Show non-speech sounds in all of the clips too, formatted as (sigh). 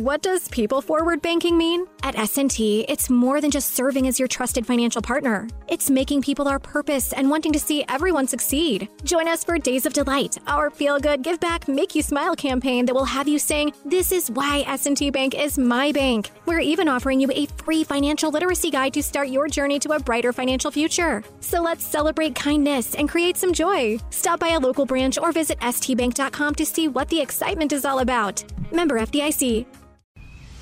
What does people forward banking mean? At S&T, it's more than just serving as your trusted financial partner. It's making people our purpose and wanting to see everyone succeed. Join us for Days of Delight, our feel-good, give back, make you smile campaign that will have you saying, "This is why S&T Bank is my bank." We're even offering you a free financial literacy guide to start your journey to a brighter financial future. So let's celebrate kindness and create some joy. Stop by a local branch or visit stbank.com to see what the excitement is all about. Member FDIC.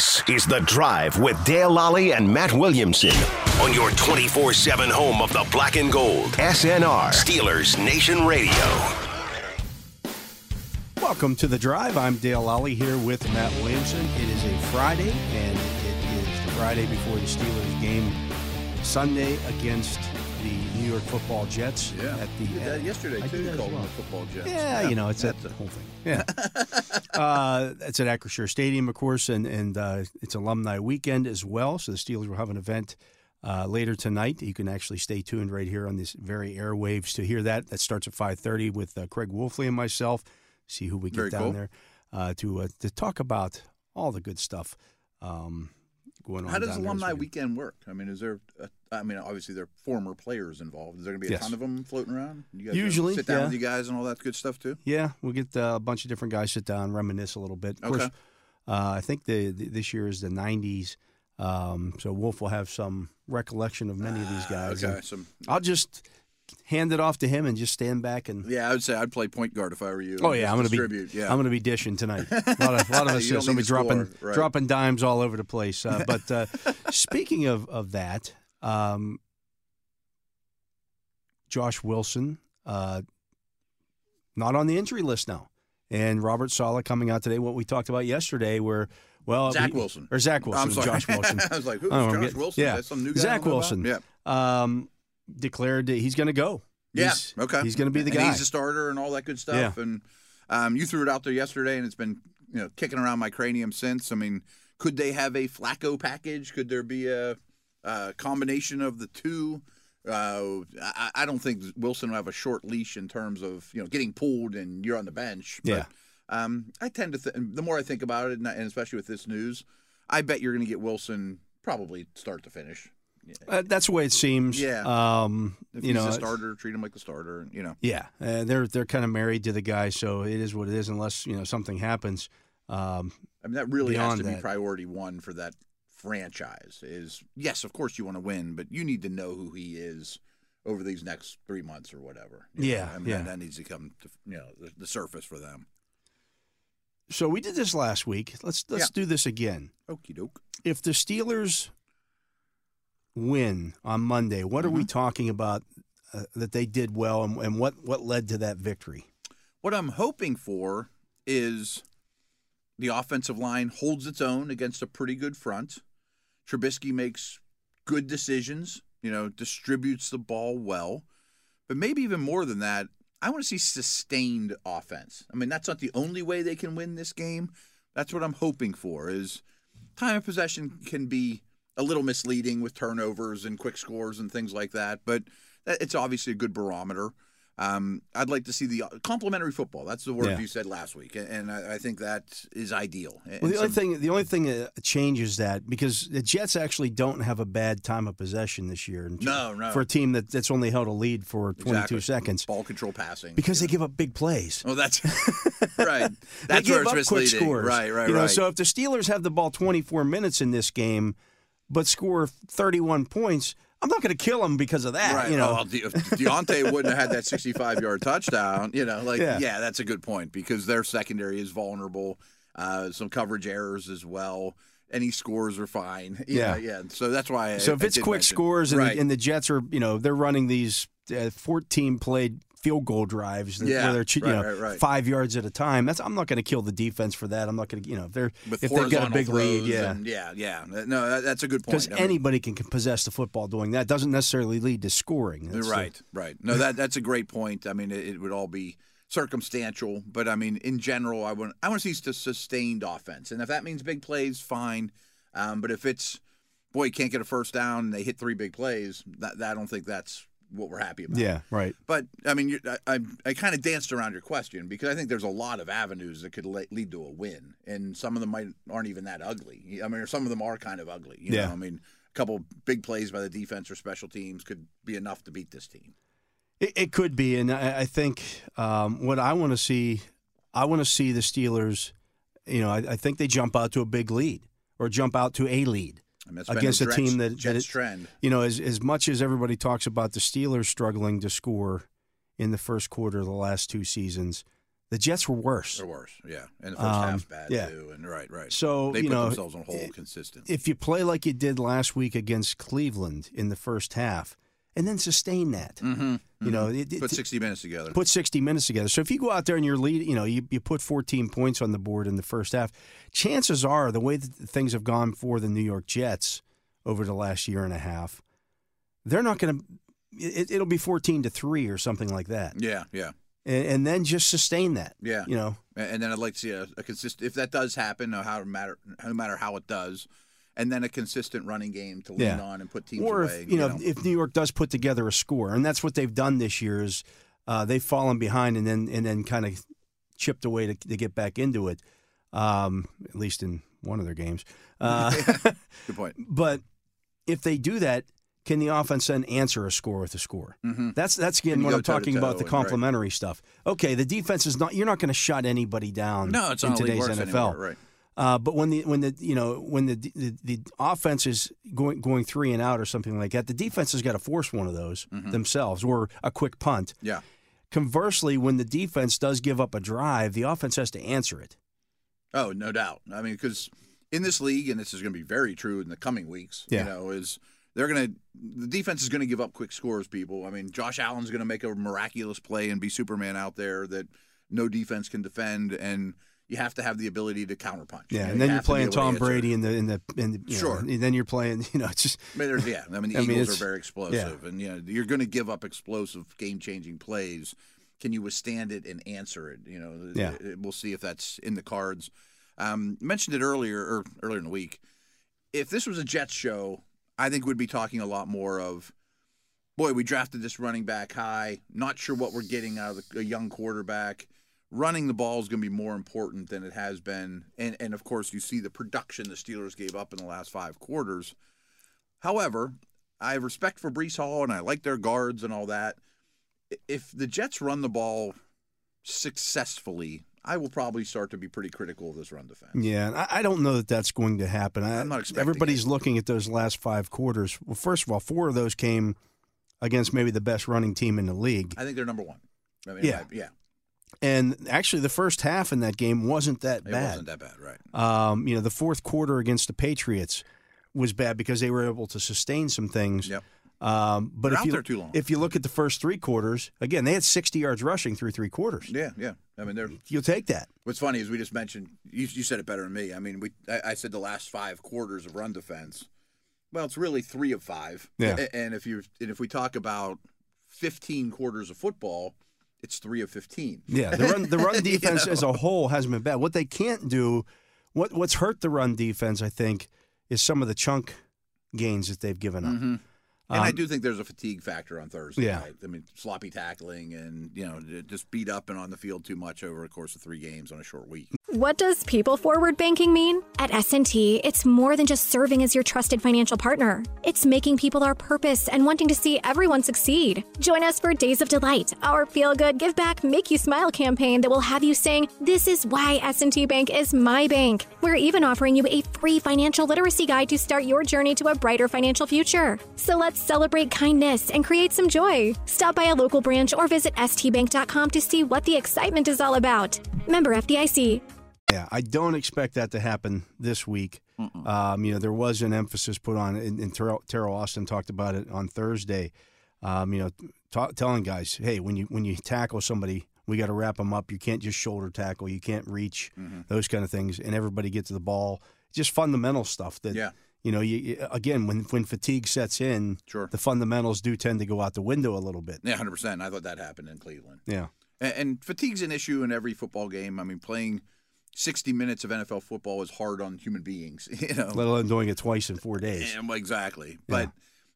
This is The Drive with Dale Lolley and Matt Williamson on your 24 7 home of the black and gold. SNR, Steelers Nation Radio. Welcome to The Drive. I'm Dale Lolley here with Matt Williamson. It is a Friday, and it is the Friday before the Steelers game Sunday against the New York Football Jets. Yeah, at the did that yesterday I too. that Called them well. the football Jets. Yeah, you know, it's that the whole thing. (laughs) Yeah. uh, it's at Acrisure Stadium, of course, and, and uh, it's alumni weekend as well. So the Steelers will have an event uh, later tonight. You can actually stay tuned right here on this very airwaves to hear that. That starts at 5.30 with uh, Craig Wolfley and myself. See who we get Very down cool. there uh, to, uh, to talk about all the good stuff um, going on How does alumni weekend. weekend work? I mean, is there? A, I mean, obviously there are former players involved. Is there going to be a Yes. ton of them floating around? You guys Usually, sit down yeah. with you guys and all that good stuff too. Yeah, we'll get uh, a bunch of different guys sit down, reminisce a little bit. Of course, Okay. uh, I think the, the this year is the '90s, um, so Wolf will have some recollection of many of these guys. Ah, Okay, and some I'll just hand it off to him and just stand back and. yeah, I would say I'd play point guard if I were you. Oh yeah, I'm gonna distribute. be. Yeah, I'm gonna be dishing tonight. (laughs) A lot of, a lot of us You don't just gonna be dropping right. dropping dimes all over the place. Uh, (laughs) but uh, speaking of of that, um, Josh Wilson, uh, not on the injury list now, and Robert Saleh coming out today. What we talked about yesterday, where well, Zach he- Wilson. or Zach Wilson, I'm sorry. Josh Wilson. (laughs) I was like, who's I don't know, Josh get- Wilson? Yeah, Is that some new guy Zach Wilson. about? Yeah, um, declared that he's going to go. yeah. He's- okay. he's going to be the And guy. He's a starter and all that good stuff. Yeah. And um, you threw it out there yesterday, and it's been you know kicking around my cranium since. I mean, could they have a Flacco package? Could there be a, a combination of the two? Uh, I, I don't think Wilson will have a short leash in terms of you know getting pulled and you're on the bench. But, Yeah. Um, I tend to th- the more I think about it, and and especially with this news, I bet you're going to get Wilson probably start to finish. Uh, that's the way it seems. Yeah. Um, If you he's know, a starter, treat him like the starter. You know. Yeah, uh, they're they're kind of married to the guy, so it is what it is. Unless you know something happens. Um, I mean, that really has to be priority one for that franchise. Is yes, of course you want to win, but you need to know who he is over these next three months or whatever. know? Yeah, I mean, yeah. That, that needs to come to you know the, the surface for them. so we did this last week. Let's let's do this again. Okie doke. If the Steelers win on Monday, what are we talking about uh, that they did well, and, and what what led to that victory? What I'm hoping for is the offensive line holds its own against a pretty good front. Trubisky makes good decisions, you know, distributes the ball well. But maybe even more than that, I want to see sustained offense. I mean, that's not the only way they can win this game. That's what I'm hoping for is time of possession can be a little misleading with turnovers and quick scores and things like that, but it's obviously a good barometer. Um, I'd like to see the complementary football. That's the word Yeah. you said last week, and- I, I think that is ideal. Well, the only thing the only thing that changes that because the Jets actually don't have a bad time of possession this year. in- No, no. For a team that, that's only held a lead for 22 Exactly. seconds ball control passing because you they give up big plays. know. Oh, that's (laughs) right. they That's give where it's up quick misleading. scores. Right, right, You know, right. so if the Steelers have the ball 24 minutes in this game, but score 31 points, I'm not going to kill them because of that. Right. You know, Oh, De- Diontae wouldn't have had that 65 yard touchdown, you know, like, Yeah. yeah. that's a good point because their secondary is vulnerable. Uh, some coverage errors as well. Any scores are fine. (laughs) Yeah. know, yeah. So that's why. I, so if I it's quick mention- scores and, right. the, and the Jets are, you know, they're running these uh, 14 played field goal drives that- Yeah, where they're you right, know right, right. five yards at a time. That's I'm not going to kill the defense for that. I'm not going to you know if they're with if they've got a big lead, yeah. and- yeah, yeah. No, that, that's a good point. Because I mean, anybody can possess the football doing that doesn't necessarily lead to scoring. That's the- right, right. No, that that's a great point. I mean, it, it would all be circumstantial, but I mean, in general, I want I want to see sustained offense, and if that means big plays, fine. Um, but if it's boy, you can't get a first down, and they hit three big plays, that, that I don't think that's what we're happy about. yeah, right. But I mean, I, I, I kind of danced around your question because I think there's a lot of avenues that could le- lead to a win, and some of them might aren't even that ugly. I mean, or some of them are kind of ugly. You Yeah. know, I mean, a couple big plays by the defense or special teams could be enough to beat this team. It, it could be, and I, I think um, what I want to see, I want to see the Steelers. You know, I, I think they jump out to a big lead or jump out to a lead. I mean, Against a Jets- team that- that it- trend. You know, as as much as everybody talks about the Steelers struggling to score in the first quarter of the last two seasons, the Jets were worse. They're worse, yeah. And the first Um, half's bad yeah. too. And right, right. So, they you put know, themselves on hold it- consistent. If you play like you did last week against Cleveland in the first half, and then sustain that, mm-hmm. you know, it, put sixty minutes together. put 60 minutes together. So if you go out there and you're lead, you know, you, you put 14 points on the board in the first half, chances are the way that things have gone for the New York Jets over the last year and a half, they're not going to. It, it'll be 14 to three or something like that, yeah, yeah, and, and then just sustain that. yeah. You know, And then I'd like to see a, a consistent. If that does happen, no how matter no matter how it does, and then a consistent running game to lean Yeah. on and put teams or away. if you know, if New York does put together a score, and that's what they've done this year is uh, they've fallen behind and then and then kind of chipped away to, to get back into it. Um, at least in one of their games. (laughs) Uh, good point. (laughs) But if they do that, can the offense then answer a score with a score? Mm-hmm. That's that's again what I'm talking about the and- right. complementary stuff. Okay, the defense is not. You're not going to shut anybody down. No, it's in not a league today's NFL. anymore, right? Uh, but when the when the you know when the, the the offense is going going three and out or something like that, the defense has got to force one of those Mm-hmm. themselves or a quick punt. Yeah, Conversely, when the defense does give up a drive, the offense has to answer it. Oh, no doubt. I mean, because in this league, and this is going to be very true in the coming weeks. Yeah. You know, is they're going to the defense is going to give up quick scores. People. I mean, Josh Allen's going to make a miraculous play and be Superman out there that no defense can defend, and you have to have the ability to counterpunch. Yeah, You know, and then to be playing to Tom answer. Brady in the in the in the, you know, Sure. and then you're playing you know it's just I mean, yeah, I mean, (laughs) the I Eagles it's- are very explosive, and you know, you're going to give up explosive, game-changing plays. Can you withstand it and answer it? You know, Yeah. we'll see if that's in the cards. Um, mentioned it earlier, or earlier in the week. If this was a Jets show, I think we'd be talking a lot more of, boy, we drafted this running back high. Not sure what we're getting out of the, a young quarterback. Running the ball is going to be more important than it has been, and and of course you see the production the Steelers gave up in the last five quarters. However, I have respect for Breece Hall and I like their guards and all that. If the Jets run the ball successfully, I will probably start to be pretty critical of this run defense. yeah. I, I don't know that that's going to happen. I, I'm not expecting everybody's it. looking at those last five quarters. Well, first of all, four of those came against maybe the best running team in the league, I think they're number one. I mean, Yeah. I- yeah, and actually the first half in that game wasn't that it bad. wasn't that bad, right? Um, you know, the fourth quarter against the Patriots was bad because they were able to sustain some things. Yep. Um, but They're if out you there too long. if you look at the first three quarters, again, they had 60 yards rushing through three quarters. Yeah, yeah. I mean, they're. You'll take that. What's funny is we just mentioned you, you said it better than me. I mean, we I, I said the last five quarters of run defense. Well, it's really three of five. Yeah. And if you and if we talk about fifteen quarters of football, it's three of fifteen. Yeah, the run the run (laughs) You defense as a whole hasn't been bad. What they can't do, what what's hurt the run defense, I think, is some of the chunk gains that they've given up. Mhm. And I Um, do think there's a fatigue factor on Thursday. Yeah. night. I mean, sloppy tackling and you know just beat up and on the field too much over a course of three games on a short week. What does people forward banking mean? At S&T, it's more than just serving as your trusted financial partner. It's making people our purpose and wanting to see everyone succeed. Join us for Days of Delight, our feel-good, give back, make you smile campaign that will have you saying, "This is why S&T Bank is my bank." We're even offering you a free financial literacy guide to start your journey to a brighter financial future. So let's celebrate kindness and create some joy. Stop by a local branch or visit stbank.com to see what the excitement is all about. Member FDIC. Yeah, I don't expect that to happen this week. Um, you know, there was an emphasis put on, and, and Teryl, Teryl Austin talked about it on Thursday. Um, you know, ta- telling guys, hey, when you when you tackle somebody, we got to wrap them up. You can't just shoulder tackle. You can't reach Mm-hmm. those kind of things, and everybody get to the ball. Just fundamental stuff that Yeah. you know. You- again when when fatigue sets in, Sure. the fundamentals do tend to go out the window a little bit. Yeah, hundred percent. I thought that happened in Cleveland. Yeah. And, and fatigue's an issue in every football game. I mean, playing sixty minutes of NFL football is hard on human beings. (laughs) You know, Let alone doing it twice in four days. Yeah, well, exactly. But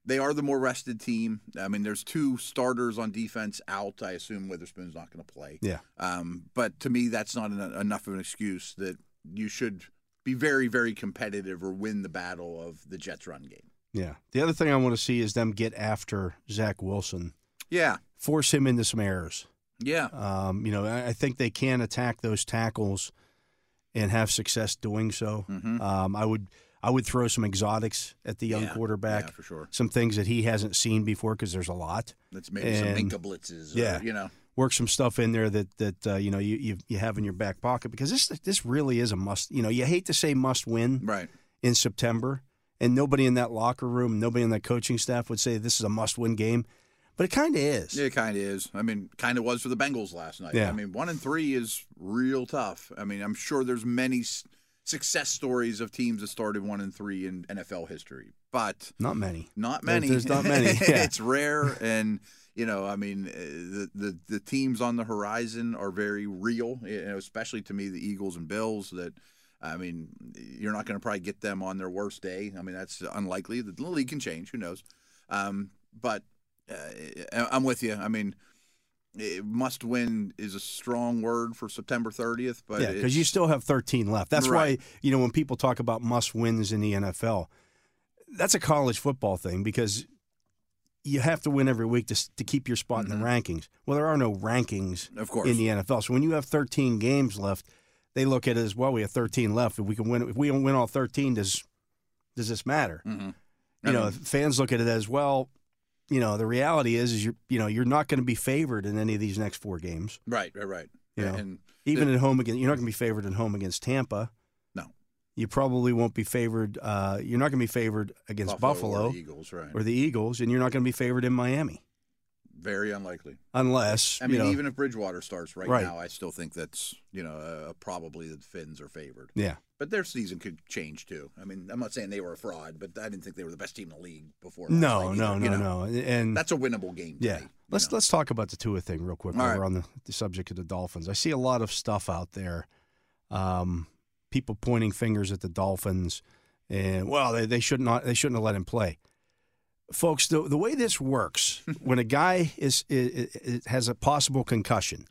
they are the more rested team. I mean, there's two starters on defense out. I assume Witherspoon's not going to play. Yeah. Um, but to me, that's not enough of an excuse that you should be very, very competitive or win the battle of the Jets' run game. Yeah. The other thing I want to see is them get after Zach Wilson, Yeah. force him into some errors. Yeah. Um, you know, I I think they can attack those tackles and have success doing so. Um, I would I would throw some exotics at the young Mm-hmm. Yeah. quarterback. Yeah, for sure. Some things that he hasn't seen before because there's a lot. That's maybe some And- Minkah blitzes. Or, yeah. You know. Work some stuff in there that that uh, you know you, you you have in your back pocket because this this really is a must. You know, you hate to say must win Right. in September, and nobody in that locker room, nobody in that coaching staff would say this is a must win game, but it kind of is. It kind of is. I mean, kind of was for the Bengals last night. Yeah. I mean, one and three is real tough. I mean, I'm sure there's many s- success stories of teams that started one and three in NFL history, but Not many. not many. there's not many, (laughs) yeah. it's rare, and you know, I mean, uh, the, the the teams on the horizon are very real. You know, especially to me, the Eagles and Bills. That I mean, you're not going to probably get them on their worst day. I mean, that's unlikely. The league can change. Who knows? Um, but uh, I'm with you. I mean. It must win is a strong word for September 30th, but yeah, because you still have 13 left. That's Right. why you know when people talk about must wins in the NFL, that's a college football thing because you have to win every week to to keep your spot in the rankings. Well, there are no rankings Mm-hmm. Of course. in the NFL. So when you have 13 games left, they look at it as well. We have 13 left. If we can win, if we don't win all 13, does does this matter? Mhm. You I know, mean- fans look at it as well. You know, the reality is, is you're you know you're not going to be favored in any of these next four games. right, right, right. You know, and Even at home against, you're not going to be favored at home against Tampa. No. You probably won't be favored. Uh, you're not going to be favored against Buffalo, or the Eagles, right? or the Eagles, and you're not going to be favored in Miami Very unlikely. unless I mean, know. even if Bridgewater starts right, Right. now, I still think that's you know uh, probably the Fins are favored. yeah, But their season could change too. I mean, I'm not saying they were a fraud, but I didn't think they were the best team in the league before. no, night no, either, no, you know? no, and That's a winnable game. yeah. Let's know? let's talk about the Tua thing real quick. All While right. we're on the, the subject of the Dolphins, I see a lot of stuff out there. Um, people pointing fingers at the Dolphins, and well, they, they should not they shouldn't have let him play. Folks, the the way this works, (laughs) when a guy is, is, is has a possible concussion,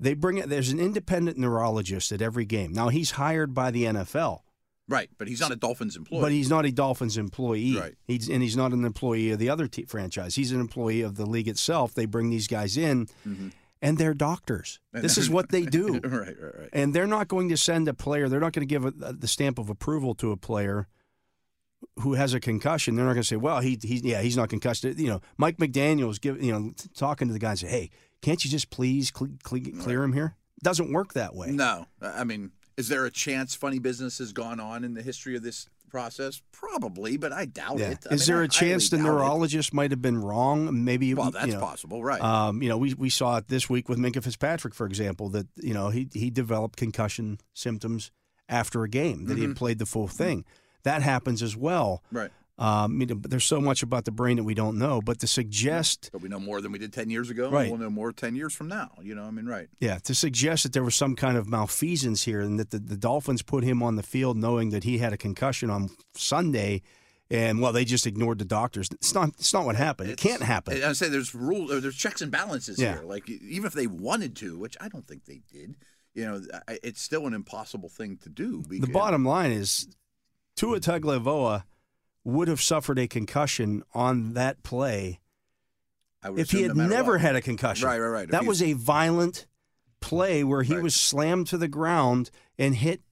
they bring it. There's an independent neurologist at every game. Now he's hired by the NFL, right, but he's not a Dolphins employee. but he's not a Dolphins employee. Right. He's and he's not an employee of the other te- franchise. He's an employee of the league itself. They bring these guys in, mm-hmm. and they're doctors. (laughs) This is what they do. (laughs) right, right, right. And they're not going to send a player. They're not going to give a, the stamp of approval to a player who has a concussion. They're not going to say, "Well, he, he, yeah, he's not concussed." You know, Mike McDaniel's give, you know, talking to the guys, say, "Hey, can't you just please cle cle clear him here?" Doesn't work that way. No, I mean, is there a chance funny business has gone on in the history of this process? Probably, but I doubt Yeah. it. I Is mean, there I a chance the doubt it. neurologist might have been wrong? Maybe Well, you that's know, possible, right? Um, you know, we, we saw it this week with Minkah Fitzpatrick, for example, that you know he he developed concussion symptoms after a game that he Mm-hmm. had played the full thing. That happens as well. right. Um, you know, but there's so much about the brain that we don't know. But to suggest, But we know more than we did 10 years ago. Right. We'll know more 10 years from now. You know, I mean, right. yeah, to suggest that there was some kind of malfeasance here and that the, the Dolphins put him on the field knowing that he had a concussion on Sunday, and well, they just ignored the doctors. It's not. It's not what happened. It can't happen. I say there's rules, there's checks and balances Yeah. here. Like even if they wanted to, which I don't think they did, you know, it's still an impossible thing to do. The bottom line is, Tua Tagovailoa would have suffered a concussion on that play if he had no never what. had a concussion. Right, right, right. That was a violent play where he Right. was slammed to the ground and hit.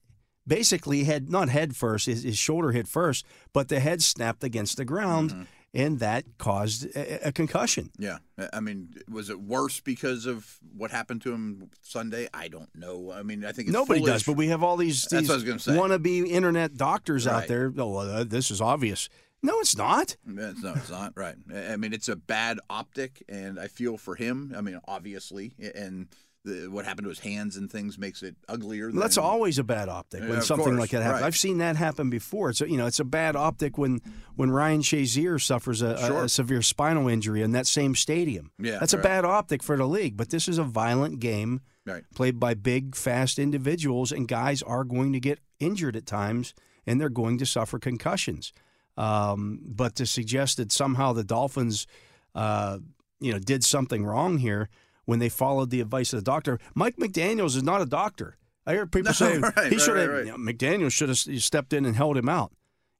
Basically, head not head first, his, his shoulder hit first, but the head snapped against the ground, Mm-hmm. And that caused a, a concussion. Yeah, I mean, was it worse because of what happened to him Sunday? I don't know. I mean, I think it's Nobody foolish. does, but we have all these, these what I was gonna say. wannabe internet doctors out there. Oh, well, uh, this is obvious. No, it's not. No, it's not right. I mean, it's a bad optic, and I feel for him. I mean, obviously, and the, what happened to his hands and things makes it uglier. Well, that's always a bad optic when of something course, like that happens. right. I've seen that happen before. It's a, you know, it's a bad optic when when Ryan Shazier suffers a, a- Sure. a severe spinal injury in that same stadium. Yeah, that's a bad optic for the league. But this is a violent game Right. played by big, fast individuals, and guys are going to get injured at times, and they're going to suffer concussions. Um, but to suggest that somehow the Dolphins, uh, you know, did something wrong here when they followed the advice of the doctor, Mike McDaniel's is not a doctor. I hear people (laughs) No, say right, he right, should have. right, you know, McDaniel should have stepped in and held him out.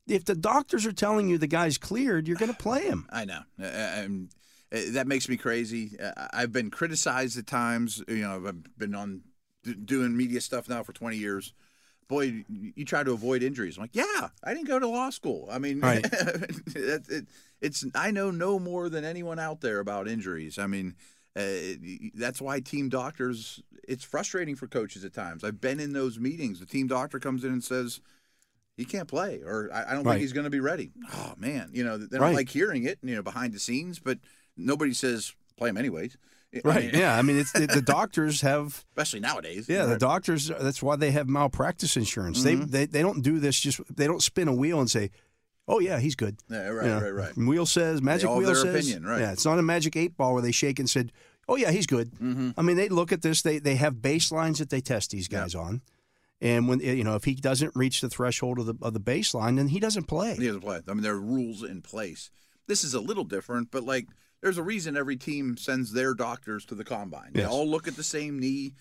If the doctors are telling you the guy's cleared, you're going to play him. (sighs) I know. Uh, and uh, that makes me crazy. Uh, I've been criticized at times. You know, I've been on doing media stuff now for 20 years. Boy, you- you try to avoid injuries. I'm like, yeah, I didn't go to law school. I mean, Right. (laughs) it, it, it's I know no more than anyone out there about injuries. I mean, uh, that's why team doctors. It's frustrating for coaches at times. I've been in those meetings. The team doctor comes in and says. He can't play, or I, I don't Right. think he's going to be ready. Oh man, you know they don't Right. like hearing it, you know, behind the scenes, but nobody says play him anyways. I Right. mean, yeah. I mean, it's the, the (laughs) doctors have. Especially nowadays. Yeah, the doctors. That's why they have malpractice insurance. They, they they don't do this. Just they don't spin a wheel and say, "Oh yeah, he's good." Yeah, right, You know, right, right. Wheel says, magic wheel says. opinion, right. Yeah, it's not a magic eight ball where they shake and said, "Oh yeah, he's good." Mm-hmm. I mean, they look at this. They they have baselines that they test these guys on, and when you know if he doesn't reach the threshold of the of the baseline, then he doesn't play. He doesn't play. I mean, there are rules in place. This is a little different, but like, there's a reason every team sends their doctors to the combine. They all look at the same knee,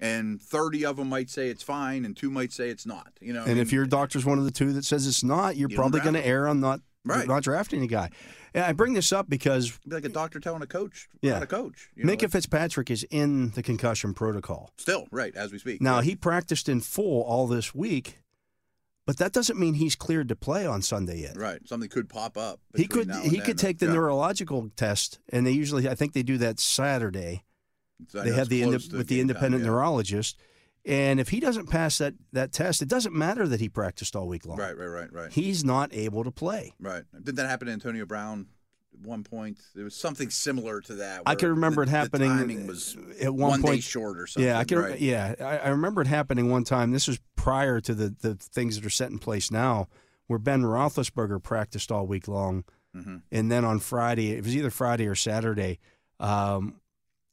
and 30 of them might say it's fine, and two might say it's not. You know, I And if your doctor's one of the two that says it's not, you're You probably going to err on not Right. not drafting a guy. And I bring this up because be like a doctor telling a coach, Yeah. not a coach. You know, like- Fitzpatrick is in the concussion protocol. still right as we speak. Now he practiced in full all this week, but that doesn't mean he's cleared to play on Sunday yet. right, something could pop up. He could he then. could take the Yeah. neurological test, and they usually I think they do that Saturday. So they have the to with the game time, independent yeah. neurologist, and if he doesn't pass that that test, it doesn't matter that he practiced all week long. Right, right, right, right. He's not able to play. Right. Did that happen to Antonio Brown at one point? There was something similar to that. I can remember the, it happening The timing was at one day point- short or something. Yeah, I can. Right. Yeah, I, I remember it happening one time. This was prior to the the things that are set in place now, where Ben Roethlisberger practiced all week long, Mhm. and then on Friday, it was either Friday or Saturday, um,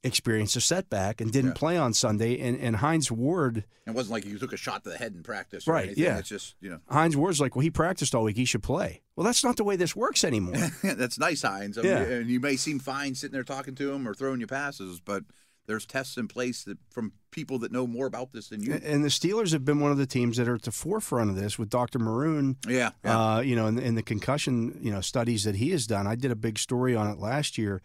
experienced a setback and didn't Yeah. play on Sunday. And and Hines Ward, It wasn't like you took a shot to the head in practice. Or Right, Anything. yeah. It's just you know. Hines Ward's like, well, he practiced all week, he should play. Well, that's not the way this works anymore. (laughs) That's nice. I mean, Yeah. and you may seem fine sitting there talking to him or throwing you passes, but there's tests in place that from people that know more about this than you. and the Steelers have been one of the teams that are at the forefront of this with Dr. Maroon. Yeah. yeah. Uh, you know, in, in the concussion, you know, studies that he has done. I did a big story on it last year.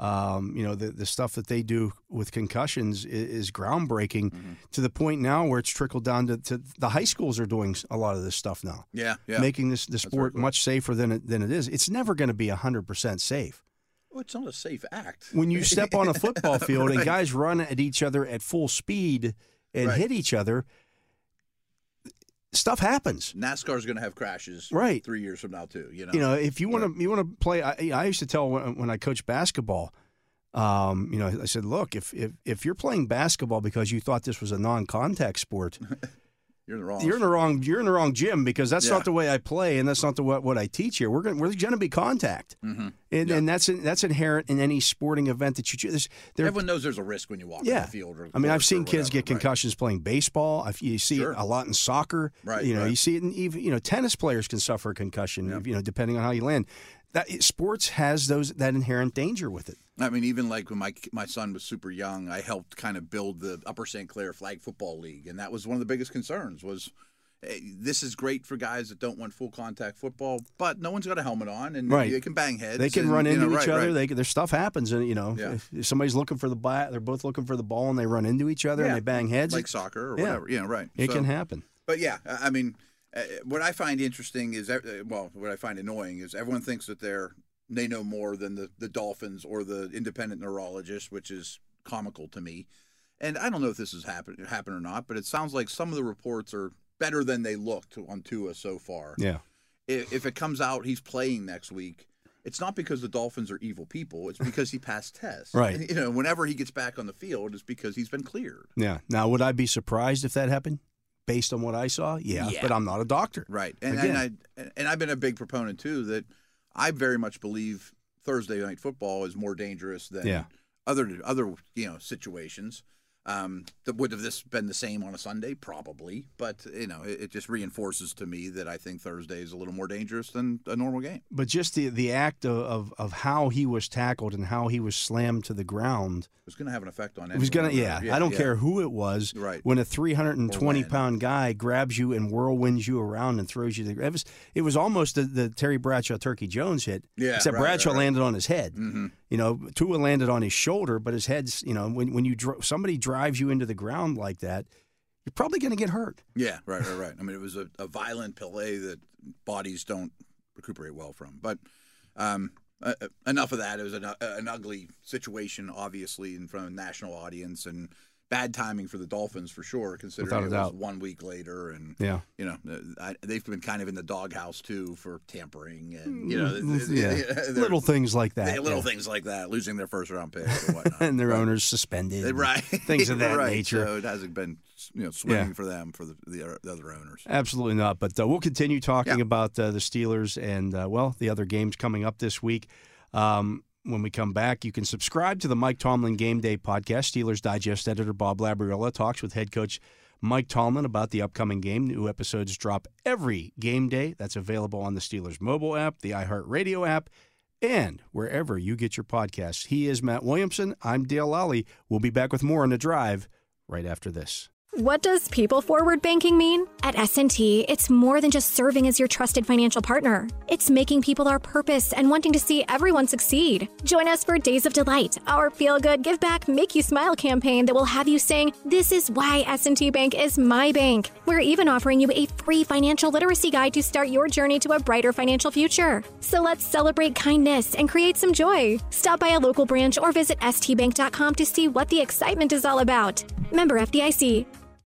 Um, you know, the the stuff that they do with concussions is, is groundbreaking Mm-hmm. to the point now where it's trickled down to, to the high schools are doing a lot of this stuff now, yeah. Yeah. making this the sport cool. much safer than it than it is. It's never going to be hundred percent safe. Well, it's not a safe act. When you step on a (laughs) football field and guys run at each other at full speed and Right. hit each other, stuff happens. NASCAR's going to have crashes Right. three years from now too. You know. you know, if you want to, you want to play. I, I used to tell when, when I coached basketball. Um, you know, I said, look, if, if if you're playing basketball because you thought this was a non-contact sport, (laughs) you're in the wrong. you're in the wrong you're in the wrong gym because that's Yeah. not the way I play and that's not the what, what I teach here. We're going we're going to be contact, Mhm. and Yeah. and that's that's inherent in any sporting event that you choose. Everyone knows there's a risk when you walk yeah. on the field. Or I mean, I've seen kids get right. concussions playing baseball. I've, you see Sure. it a lot in soccer. Right, You know, right. you see it in even you know tennis players can suffer a concussion. Yeah. You know, depending on how you land. That sports has those that inherent danger with it. I mean, even like when my my son was super young, I helped kind of build the Upper St. Clair Flag Football League, and that was one of the biggest concerns. Was eh, this is great for guys that don't want full contact football, but no one's got a helmet on, and Right. they can bang heads. They can and, run you into know, each right, other. right. They can, there's stuff happens, and you know, Yeah. if, if somebody's looking for the bat, they're both looking for the ball, and they run into each other Yeah. and they bang heads. like soccer or Yeah. whatever. Yeah, right. it So- can happen. But yeah, I mean, uh, what I find interesting is, uh, well, what I find annoying is everyone thinks that they're they know more than the the Dolphins or the independent neurologist, which is comical to me. And I don't know if this has happened happened or not, but it sounds like some of the reports are better than they looked on Tua so far. Yeah. if, if it comes out he's playing next week, it's not because the Dolphins are evil people. It's because he passed tests. (laughs) Right. You know, whenever he gets back on the field, it's because he's been cleared. Yeah. Now, would I be surprised if that happened based on what I saw? Yeah. Yeah. But I'm not a doctor. Right. And Again. and I and I've been a big proponent too that I very much believe Thursday night football is more dangerous than Yeah. other other you know situations. Um, would have this been the same on a Sunday? Probably, but you know, it, it just reinforces to me that I think Thursday is a little more dangerous than a normal game. But just the, the act of, of, of how he was tackled and how he was slammed to the ground it was going to have an effect on. It was gonna, anyone. yeah. I don't care who it was. Right. When a 320 pound guy grabs you and whirlwinds you around and throws you, to the, it was it was almost the, the Terry Bradshaw Turkey Jones hit. Yeah, Except right, Bradshaw right, landed on his head. Mhm. You know, Tua landed on his shoulder, but his head's. You know, when when you somebody drives you into the ground like that, you're probably going to get hurt. Yeah, right, right, right. I mean, it was a, a violent play that bodies don't recuperate well from. But um, uh, uh, enough of that. It was an, uh, an ugly situation, obviously, in front of a national audience, and bad timing for the Dolphins for sure, considering Without it doubt. was one week later, and Yeah. you know uh, I, they've been kind of in the doghouse too for tampering and you know Mm, yeah. Little things like that. they- little yeah. things like that, losing their first round pick or whatnot, (laughs) and their But- owners suspended. right? Things of that (laughs) right. nature. So it hasn't been you know swimming Yeah. for them for the, the, other- the other owners. Absolutely not. But uh, we'll continue talking about uh, the Steelers and, uh, well, the other games coming up this week. Um, when we come back, you can subscribe to the Mike Tomlin Game Day podcast. Steelers Digest editor Bob Labriola talks with head coach Mike Tomlin about the upcoming game. New episodes drop every game day. That's available on the Steelers mobile app, the iHeartRadio app, and wherever you get your podcasts. He is Matt Williamson. I'm Dale Lolley. We'll be back with more on the drive right after this. What does people forward banking mean? At S&T, it's more than just serving as your trusted financial partner. It's making people our purpose and wanting to see everyone succeed. Join us for Days of Delight, our feel-good, give back, make you smile campaign that will have you saying, "This is why S&T Bank is my bank." We're even offering you a free financial literacy guide to start your journey to a brighter financial future. So let's celebrate kindness and create some joy. Stop by a local branch or visit stbank.com to see what the excitement is all about. Member FDIC.